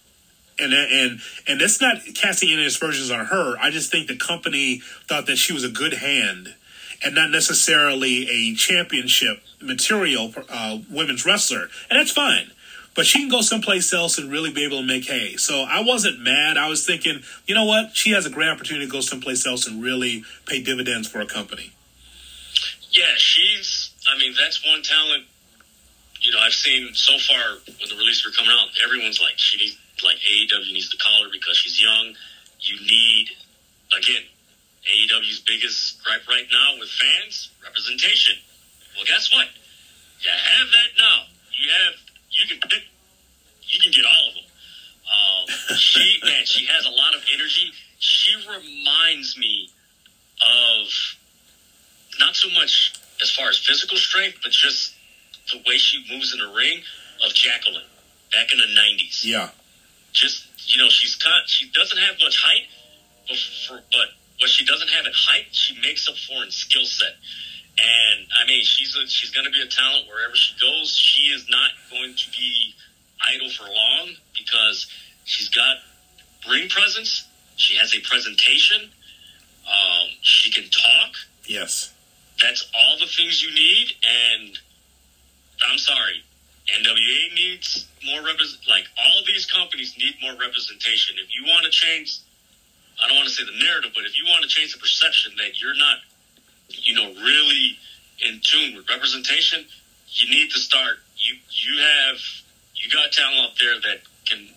Speaker 5: And and and that's not casting any aspersions on her. I just think the company thought that she was a good hand, and not necessarily a championship material uh, women's wrestler, and that's fine. But she can go someplace else and really be able to make hay. So I wasn't mad. I was thinking, you know what? She has a great opportunity to go someplace else and really pay dividends for a company.
Speaker 6: Yeah, she's. I mean, that's one talent. You know, I've seen so far when the releases were coming out. Everyone's like, she needs like AEW needs to call her because she's young. You need again AEW's biggest gripe right now with fans representation. Well, guess what? You have that now. You have you can pick. You can get all of them. Um, she man, she has a lot of energy. She reminds me of not so much as far as physical strength, but just the way she moves in the ring of Jacqueline back in the '90s.
Speaker 5: Yeah.
Speaker 6: Just you know, she's got she doesn't have much height, but, for, but what she doesn't have in height, she makes up for in skill set. And I mean, she's a, she's going to be a talent wherever she goes. She is not going to be idle for long because she's got ring presence. She has a presentation. Um, she can talk
Speaker 5: Yes.
Speaker 6: that's all the things you need and i'm sorry nwa needs more repres like all these companies need more representation. If you want to change i don't want to say the narrative but if you want to change the perception that you're not you know really in tune with representation you need to start you you have you got talent out there that can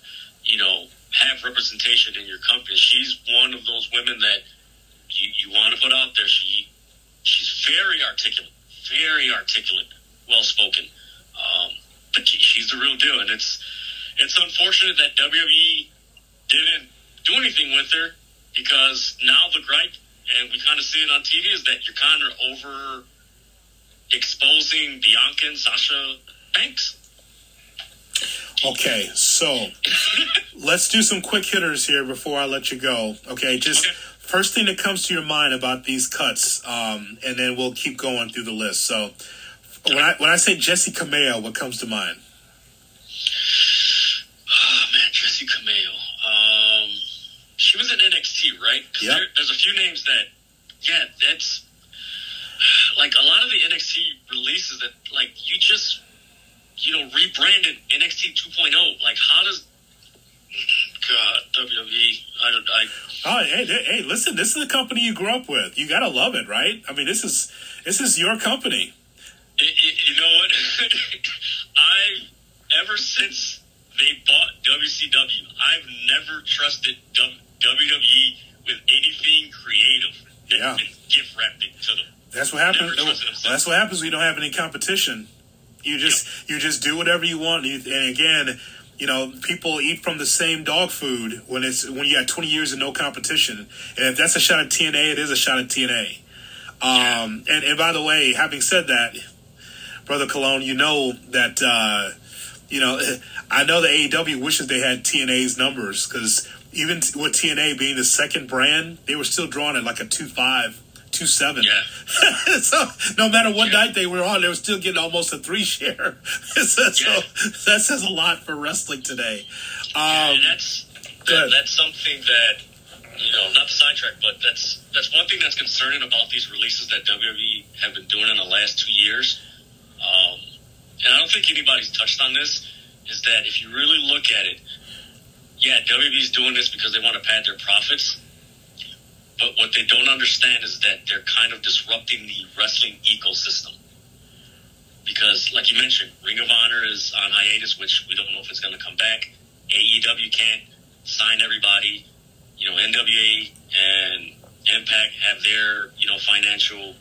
Speaker 6: you know have representation in your company. She's one of those women that you, you want to put out there. She she's very articulate, very articulate, well spoken. Um, but she's the real deal, and it's it's unfortunate that WWE didn't do anything with her because now the gripe, and we kind of see it on TV, is that you're kind of over exposing Bianca and Sasha Banks.
Speaker 5: Okay, so let's do some quick hitters here before I let you go. Okay, just
Speaker 6: Okay.
Speaker 5: first thing that comes to your mind about these cuts, um, and then we'll keep going through the list. So when I when I say Jessi Kamea, what comes to mind?
Speaker 6: Oh man, Jessi Kamea. Um, she was in NXT, right?
Speaker 5: Yep.
Speaker 6: there, there's a few names that, yeah, that's like a lot of the NXT releases that, like, you just, you know, rebranded NXT 2.0. Like, how does, God, WWE, I don't, I,
Speaker 5: Oh, hey, hey, hey, listen, this is the company you grew up with. You gotta love it, right? I mean, this is this is your company.
Speaker 6: It, you know what? I, ever since they bought WCW, I've never trusted WWE with anything creative
Speaker 5: Yeah.
Speaker 6: gift wrapped to them.
Speaker 5: That's what happens.
Speaker 6: Trusted.
Speaker 5: That's what happens when you don't have any competition. You just you just do whatever you want. And, you, and again, you know, people eat from the same dog food when it's when you got twenty years of no competition. And if that's a shot at TNA, it is a shot at TNA. Um, and and by the way, having said that, brother Cologne, you know that uh, you know I know the AEW wishes they had TNA's numbers because even with TNA being the second brand, they were still drawing at like a two five, two seven.
Speaker 6: Yeah.
Speaker 5: so no matter what
Speaker 6: Yeah.
Speaker 5: night they were on, they were still getting almost a three share. so
Speaker 6: Yeah.
Speaker 5: that says a lot for wrestling today. Um,
Speaker 6: and that's that, that's something that you know, not to sidetrack, but that's that's one thing that's concerning about these releases that WWE have been doing in the last two years. Um, and I don't think anybody's touched on this. Is that if you really look at it, yeah, WWE's doing this because they want to pad their profits. But what they don't understand is that they're kind of disrupting the wrestling ecosystem. Because, like you mentioned, Ring of Honor is on hiatus, which we don't know if it's going to come back. AEW can't sign everybody. You know, NWA and Impact have their, you know, financial,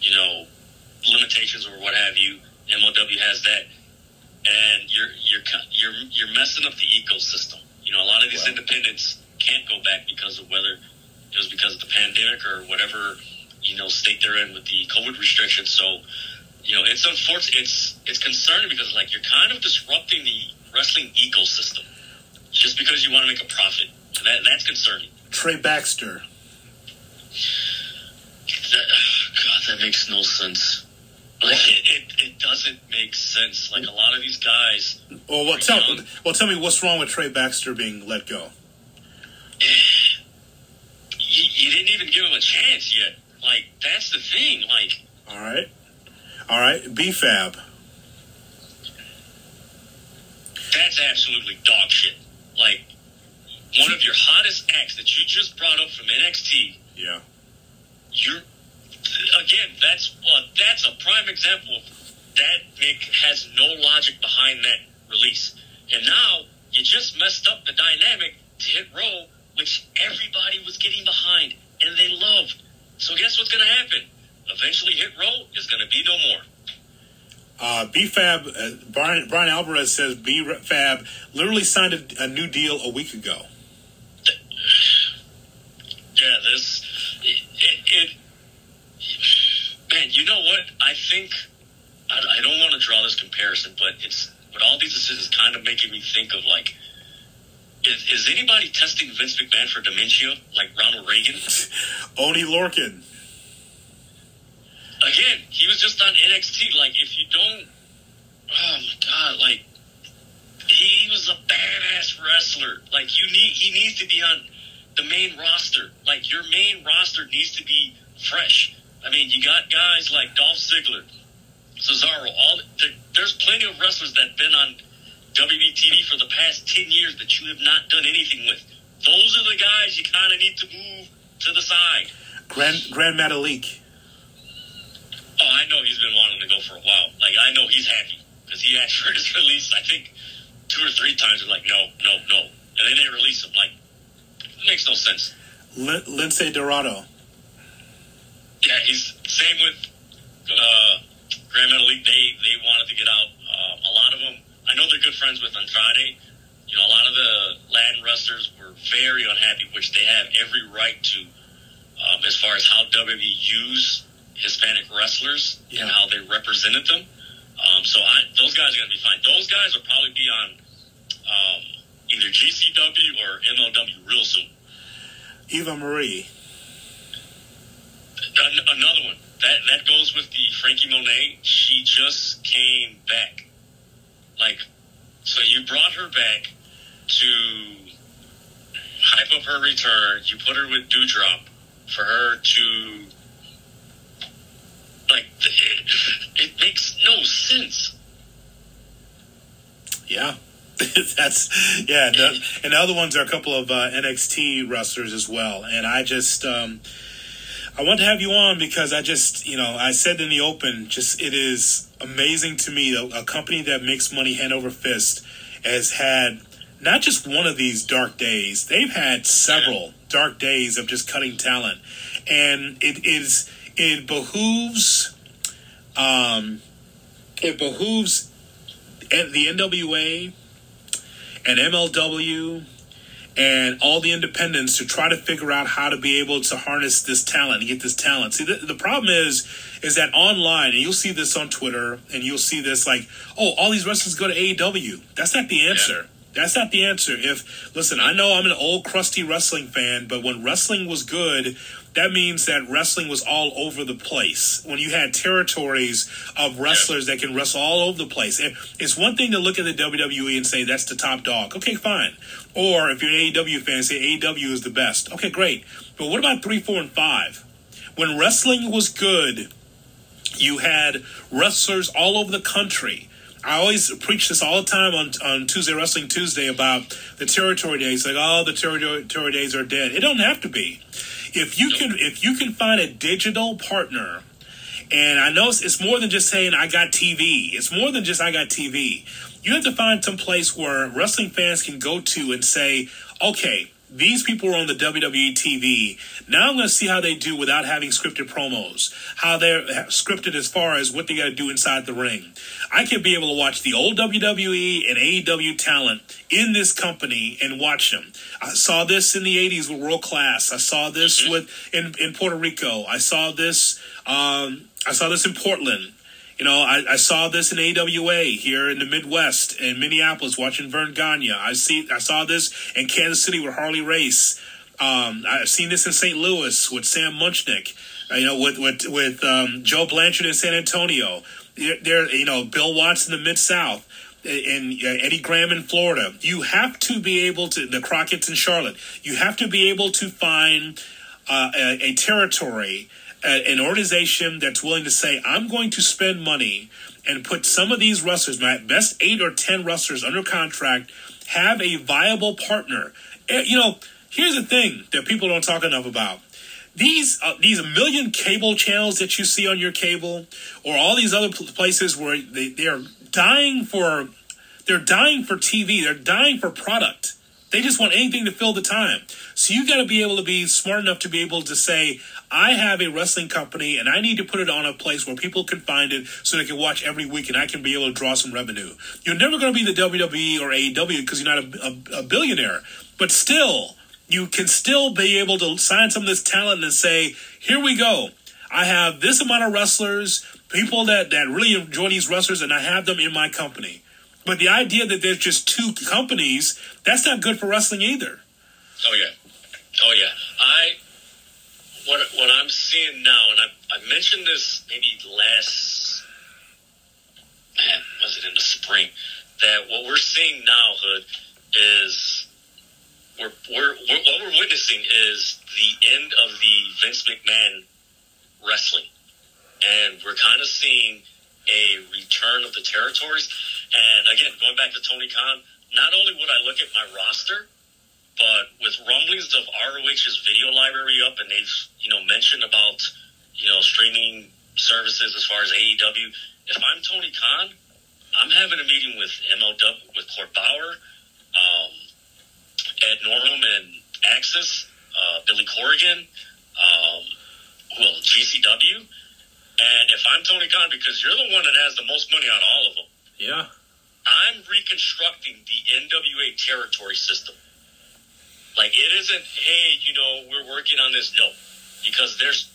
Speaker 6: you know, limitations or what have you. MLW has that, and you're you're you're you're messing up the ecosystem. You know, a lot of these
Speaker 5: Wow.
Speaker 6: independents can't go back because of whether it was because of the pandemic or whatever, you know, state they're in with the COVID restrictions. So, you know, it's unfortunate. It's it's concerning because like you're kind of disrupting the wrestling ecosystem just because you want to make a profit. That that's concerning.
Speaker 5: Trey Baxter.
Speaker 6: That, God, that makes no sense. Like it, it, it doesn't make sense. Like a lot of these guys,
Speaker 5: Well, well, tell, well, tell me what's wrong with Trey Baxter being let go.
Speaker 6: you, you didn't even give him a chance yet. Like that's the thing. Like
Speaker 5: All right, all right. BFAB.
Speaker 6: that's absolutely dog shit. Like one of your hottest acts that you just brought up from NXT.
Speaker 5: Yeah.
Speaker 6: You're again. That's well, that's a prime example of that. Nick has no logic behind that release, and now you just messed up the dynamic to hit row, which everybody was getting behind and they loved. So guess what's going to happen? Eventually, hit row is going to be no more.
Speaker 5: Uh, BFAB, uh, Brian, Bryan Alvarez says BFAB literally signed a, a new deal a week ago.
Speaker 6: Yeah, this it, it man. You know what? I think I, I don't want to draw this comparison, but it's but all these decisions kind of making me think of like. Is, is anybody testing Vince McMahon for dementia like Ronald Reagan?
Speaker 5: Oney Lorcan.
Speaker 6: Again, he was just on NXT. Like, if you don't, oh my god, like he was a badass wrestler. Like, you need he needs to be on the main roster. Like, your main roster needs to be fresh. I mean, you got guys like Dolph Ziggler, Cesaro. All there, there's plenty of wrestlers that've been on WWE TV for the past ten years that you have not done anything with. Those are the guys you kind of need to move to the side.
Speaker 5: Grand, Gran Metalik.
Speaker 6: Oh, I know he's been wanting to go for a while. Like, I know he's happy because he asked for his release. I think two or three times. They're like, no, no, no, and then they release him. Like, it makes no sense.
Speaker 5: Lin- Lince Dorado.
Speaker 6: Yeah, he's same with uh, Gran Metalik. They they wanted to get out. Uh, a lot of them. I know they're good friends with Andrade. You know, a lot of the Latin wrestlers were very unhappy, which they have every right to, um, as far as how WWE use Hispanic wrestlers
Speaker 5: Yeah.
Speaker 6: and how they represented them. Um, so I, those guys are going to be fine. Those guys will probably be on um, either GCW or MLW real soon.
Speaker 5: Eva Marie.
Speaker 6: An- another one that that goes with the Frankie Monet. She just came back. Like, so you brought her back to hype up her return. You put her with Doudrop for her to like. It, it makes no sense.
Speaker 5: Yeah. That's yeah, and the, and the other ones are a couple of uh, NXT wrestlers as well. And I just um, I want to have you on because I just you know I said in the open, just it is amazing to me a, a company that makes money hand over fist has had not just one of these dark days; they've had several dark days of just cutting talent, and it is it behooves um, it behooves the NWA and MLW and all the independents to try to figure out how to be able to harness this talent and get this talent. See, the, the problem is, is that online, and you'll see this on Twitter, and you'll see this like, oh, all these wrestlers go to AEW. That's not the answer. That's not the answer. If listen, I know I'm an old crusty wrestling fan, but when wrestling was good, that means that wrestling was all over the place. When you had territories of wrestlers that can wrestle all over the place, It- it's one thing to look at the WWE and say that's the top dog. Okay, fine. Or if you're an AEW fan, say AEW is the best. Okay, great. But what about three, four, and five? When wrestling was good, you had wrestlers all over the country. I always preach this all the time on, on Tuesday Wrestling Tuesday about the territory days. Like, oh, the territory, territory days are dead. It don't have to be. If you can, if you can find a digital partner, and I know it's, more than just saying I got TV. It's more than just I got TV. You have to find some place where wrestling fans can go to and say, okay, these people are on the WWE TV. Now I'm going to see how they do without having scripted promos, how they're scripted as far as what they got to do inside the ring. I can be able to watch the old WWE and AEW talent in this company and watch them. I saw this in the 80s with World Class. I saw this with in, in Puerto Rico. I saw this um, I saw this in Portland. You know, I, I saw this in AWA here in the Midwest in Minneapolis watching Verne Gagne. I see I saw this in Kansas City with Harley Race. Um, I've seen this in St. Louis with Sam Muchnick. Uh, you know, with with with um, Joe Blanchard in San Antonio. There, you know, Bill Watts in the Mid South. And uh, Eddie Graham in Florida. You have to be able to the Crockett's in Charlotte. You have to be able to find uh, a, a territory an organization that's willing to say, I'm going to spend money and put some of these wrestlers, my best eight or ten wrestlers under contract, have a viable partner. Eh, You know, here's the thing that people don't talk enough about. These uh, these million cable channels that you see on your cable, or all these other pl- places where they, they are dying for, they're dying for TV, they're dying for product. They just want anything to fill the time. So you got to be able to be smart enough to be able to say, I have a wrestling company and I need to put it on a place where people can find it so they can watch every week and I can be able to draw some revenue. You're never going to be the WWE or AEW because you're not a, a, a billionaire, but still, you can still be able to sign some of this talent and say, here we go. I have this amount of wrestlers, people that, that really enjoy these wrestlers, and I have them in my company. But the idea that there's just two companies, that's not good for wrestling either.
Speaker 6: Oh yeah, oh yeah. I what what I'm seeing now, and I I mentioned this maybe last man was it in the spring that what we're seeing now, Hood, is we're we're, we're what we're witnessing is the end of the Vince McMahon wrestling, and we're kind of seeing a return of the territories. And again, going back to Tony Khan, not only would I look at my roster, but with rumblings of ROH's video library up, and they've you know mentioned about you know streaming services as far as AEW. If I'm Tony Khan, I'm having a meeting with MLW with Court Bauer, um, Ed Nordholm, and Axis, uh, Billy Corrigan, um, well GCW. And if I'm Tony Khan, because you're the one that has the most money on all of them,
Speaker 5: Yeah.
Speaker 6: I'm reconstructing the NWA territory system. Like it isn't, hey, you know, we're working on this. No, because there's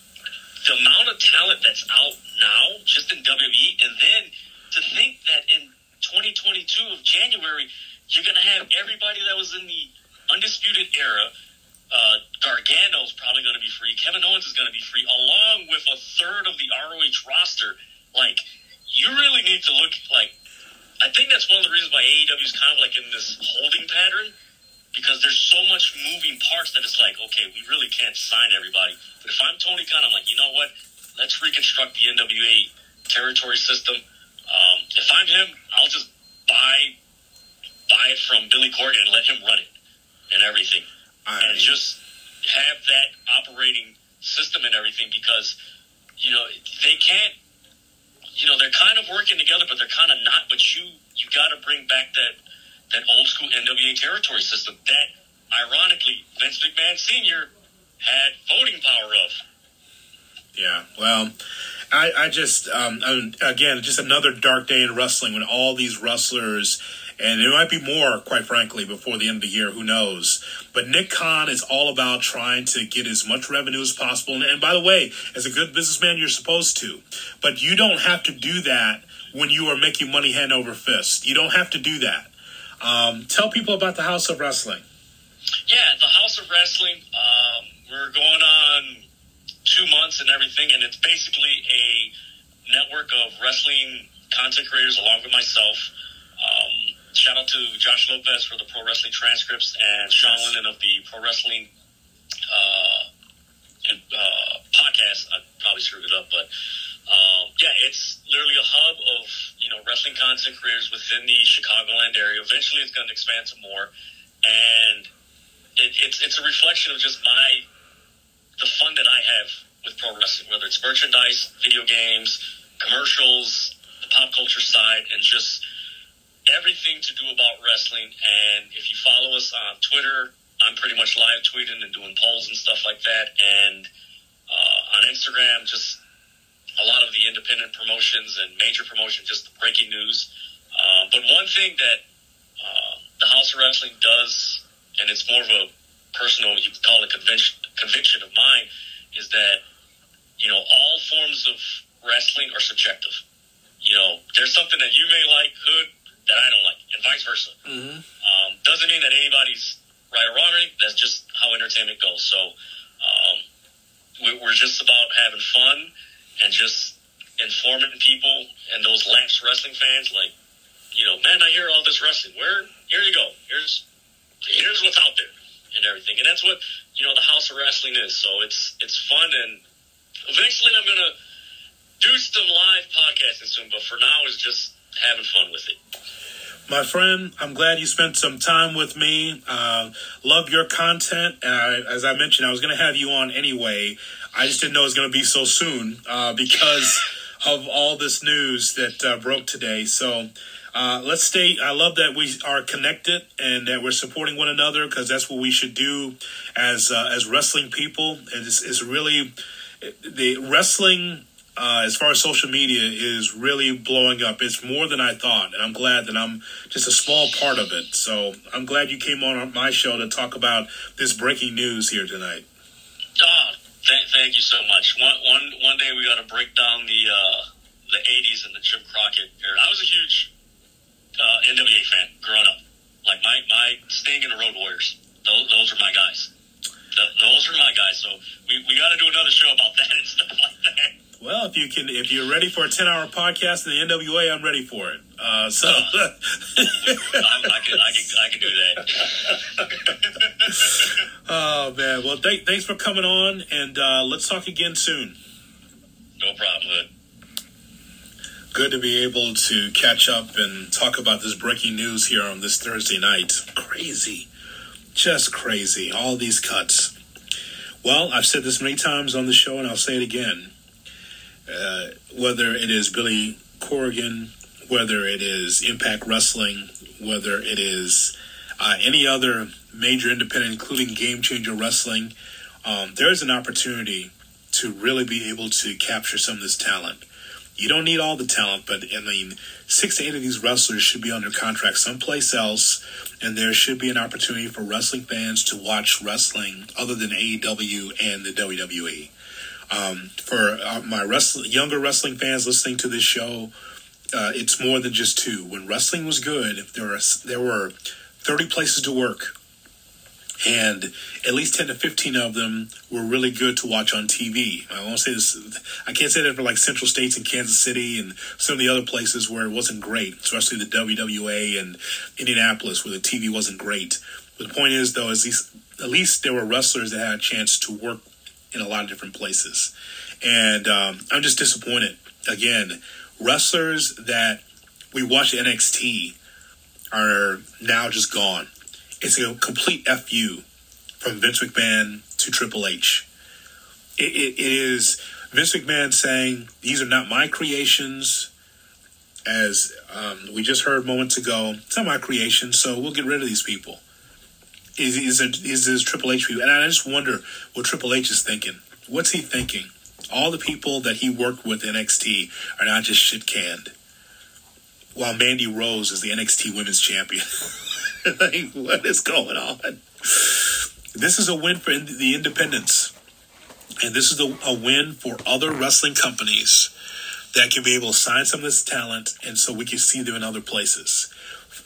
Speaker 6: the amount of talent that's out now, just in WWE, and then to think that in 2022 of January, you're gonna have everybody that was in the undisputed era. Uh, Gargano's probably going to be free. Kevin Owens is going to be free, along with a third of the ROH roster. Like, you really need to look like I think that's one of the reasons why AEW is kind of like in this holding pattern because there's so much moving parts that it's like, okay, we really can't sign everybody. But if I'm Tony Khan, I'm like, you know what? Let's reconstruct the NWA territory system. Um, if I'm him, I'll just buy buy it from Billy Corgan and let him run it and everything,
Speaker 5: I
Speaker 6: and just have that operating system and everything because you know they can't you know, they're kind of working together, but they're kind of not. But you, you got to bring back that that old school NWA territory system that, ironically, Vince McMahon Senior had voting power of.
Speaker 5: Yeah, well, I, I just, um, um, again, just another dark day in wrestling when all these wrestlers, and there might be more, quite frankly, before the end of the year, who knows. But Nick Khan is all about trying to get as much revenue as possible. And, and by the way, as a good businessman, you're supposed to. But you don't have to do that when you are making money hand over fist. You don't have to do that. Um, tell people about the House of Wrestling.
Speaker 6: Yeah, the House of Wrestling. Um, we're going on two months and everything, and it's basically a network of wrestling content creators along with myself. Um, shout out to Josh Lopez for the pro wrestling transcripts and Sean Lennon of the pro wrestling uh, and, uh, podcast. I probably screwed it up, but um, yeah, it's literally a hub of you know wrestling content creators within the Chicagoland area. Eventually, it's going to expand to more, and it, it's it's a reflection of just my the fun that I have with pro wrestling, whether it's merchandise, video games, commercials, the pop culture side, and just everything to do about wrestling. And if you follow us on Twitter, I'm pretty much live tweeting and doing polls and stuff like that. And uh, on Instagram, just a lot of the independent promotions and major promotions, just the breaking news. Uh, but one thing that uh, the House of Wrestling does, and it's more of a personal, you could call it conviction, conviction of mine, is that you know all forms of wrestling are subjective. You know, there's something that you may like, Hood, that I don't like, and vice versa.
Speaker 5: Mm-hmm.
Speaker 6: Um, doesn't mean that anybody's right or wrong. That's just how entertainment goes. So um, we're just about having fun and just informing people and those lapsed wrestling fans, like, you know, man, I hear all this wrestling. Where? Here you go. Here's here's what's out there and everything. And that's what you know the House of Wrestling is. So it's it's fun and eventually I'm gonna do some live podcasting soon. But for now, it's just having fun with it.
Speaker 5: My friend, I'm glad you spent some time with me. Uh, love your content. Uh, as I mentioned, I was going to have you on anyway. I just didn't know it was going to be so soon uh, because of all this news that uh, broke today. So uh, let's stay. I love that we are connected and that we're supporting one another because that's what we should do as uh, as wrestling people. It's, it's really the wrestling uh, as far as social media is really blowing up. It's more than I thought, and I'm glad that I'm just a small part of it. So I'm glad you came on my show to talk about this breaking news here tonight.
Speaker 6: Oh, th- thank you so much. One, one, one day we got to break down the uh, the '80s and the Jim Crockett era. I was a huge uh, NWA fan growing up. Like my my Sting and the Road Warriors. Those, those are my guys. Th- those are my guys. So we, we got to do another show about that and stuff like that.
Speaker 5: Well, if you can, if you're ready for a 10 hour podcast in the NWA, I'm ready for it. Uh, so,
Speaker 6: I, I can I can I can do that.
Speaker 5: oh man, well, th- thanks for coming on, and uh, let's talk again soon.
Speaker 6: no problem.
Speaker 5: Good to be able to catch up and talk about this breaking news here on this Thursday night. Crazy, just crazy. All these cuts. Well, I've said this many times on the show, and I'll say it again. Uh, whether it is Billy Corrigan, whether it is Impact Wrestling, whether it is uh, any other major independent, including Game Changer Wrestling, um, there is an opportunity to really be able to capture some of this talent. You don't need all the talent, but I mean, six to eight of these wrestlers should be under contract someplace else, and there should be an opportunity for wrestling fans to watch wrestling other than AEW and the WWE. Um, for uh, my wrestling, younger wrestling fans listening to this show, uh, it's more than just two. When wrestling was good, there were there were thirty places to work, and at least ten to fifteen of them were really good to watch on TV. I won't say this. I can't say that for like Central States and Kansas City and some of the other places where it wasn't great, especially the WWA and Indianapolis where the TV wasn't great. But the point is, though, is these, at least there were wrestlers that had a chance to work in a lot of different places. And um, I'm just disappointed. Again, wrestlers that we watch NXT are now just gone. It's a complete FU from Vince McMahon to Triple H. It, it, it is Vince McMahon saying, These are not my creations. As um, we just heard moments ago, it's not my creation, so we'll get rid of these people is is this Triple H people? And I just wonder what Triple H is thinking. What's he thinking? All the people that he worked with NXT are not just shit canned. While Mandy Rose is the NXT Women's Champion. like, what is going on? This is a win for the independents. And this is a, a win for other wrestling companies that can be able to sign some of this talent and so we can see them in other places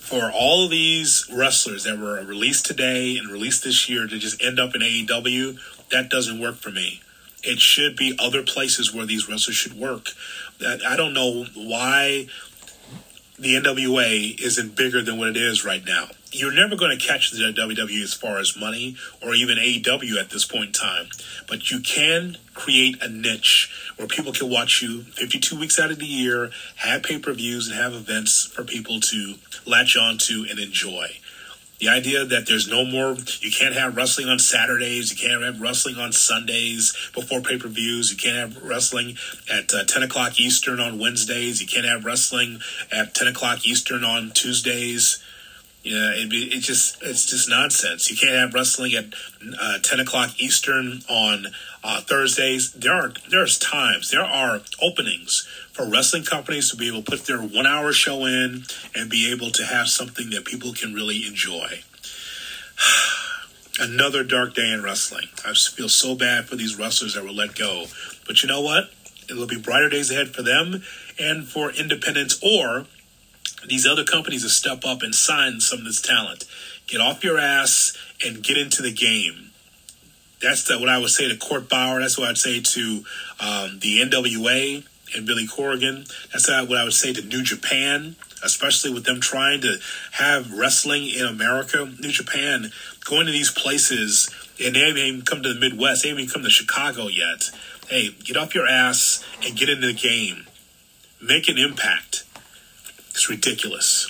Speaker 5: for all of these wrestlers that were released today and released this year to just end up in AEW, that doesn't work for me. It should be other places where these wrestlers should work. I don't know why the NWA isn't bigger than what it is right now. You're never going to catch the WWE as far as money or even AEW at this point in time, but you can create a niche where people can watch you 52 weeks out of the year, have pay per views, and have events for people to latch on to and enjoy. The idea that there's no more, you can't have wrestling on Saturdays, you can't have wrestling on Sundays before pay per views, you can't have wrestling at uh, 10 o'clock Eastern on Wednesdays, you can't have wrestling at 10 o'clock Eastern on Tuesdays. Yeah, it, it just it's just nonsense. You can't have wrestling at uh, 10 o'clock Eastern on uh, Thursdays. There are there's times there are openings for wrestling companies to be able to put their one hour show in and be able to have something that people can really enjoy. Another dark day in wrestling. I feel so bad for these wrestlers that were let go. But you know what? It'll be brighter days ahead for them and for independents or these other companies to step up and sign some of this talent. Get off your ass and get into the game. That's the, what I would say to Court Bauer. That's what I'd say to um, the NWA and Billy Corrigan. That's what I would say to New Japan, especially with them trying to have wrestling in America. New Japan going to these places, and they haven't even come to the Midwest. They haven't even come to Chicago yet. Hey, get off your ass and get into the game. Make an impact. It's ridiculous.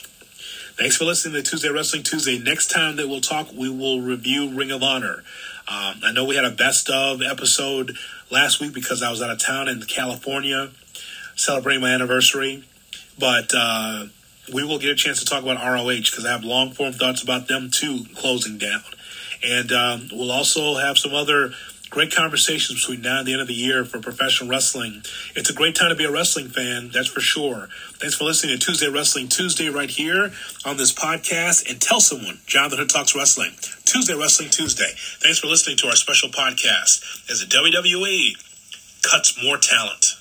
Speaker 5: Thanks for listening to Tuesday Wrestling Tuesday. Next time that we'll talk, we will review Ring of Honor. Um, I know we had a best of episode last week because I was out of town in California celebrating my anniversary. But uh, we will get a chance to talk about ROH because I have long form thoughts about them too closing down. And um, we'll also have some other great conversations between now and the end of the year for professional wrestling. It's a great time to be a wrestling fan, that's for sure. Thanks for listening to Tuesday Wrestling Tuesday right here on this podcast. And tell someone, Jonathan Hood Talks Wrestling. Tuesday Wrestling Tuesday. Thanks for listening to our special podcast as the WWE cuts more talent.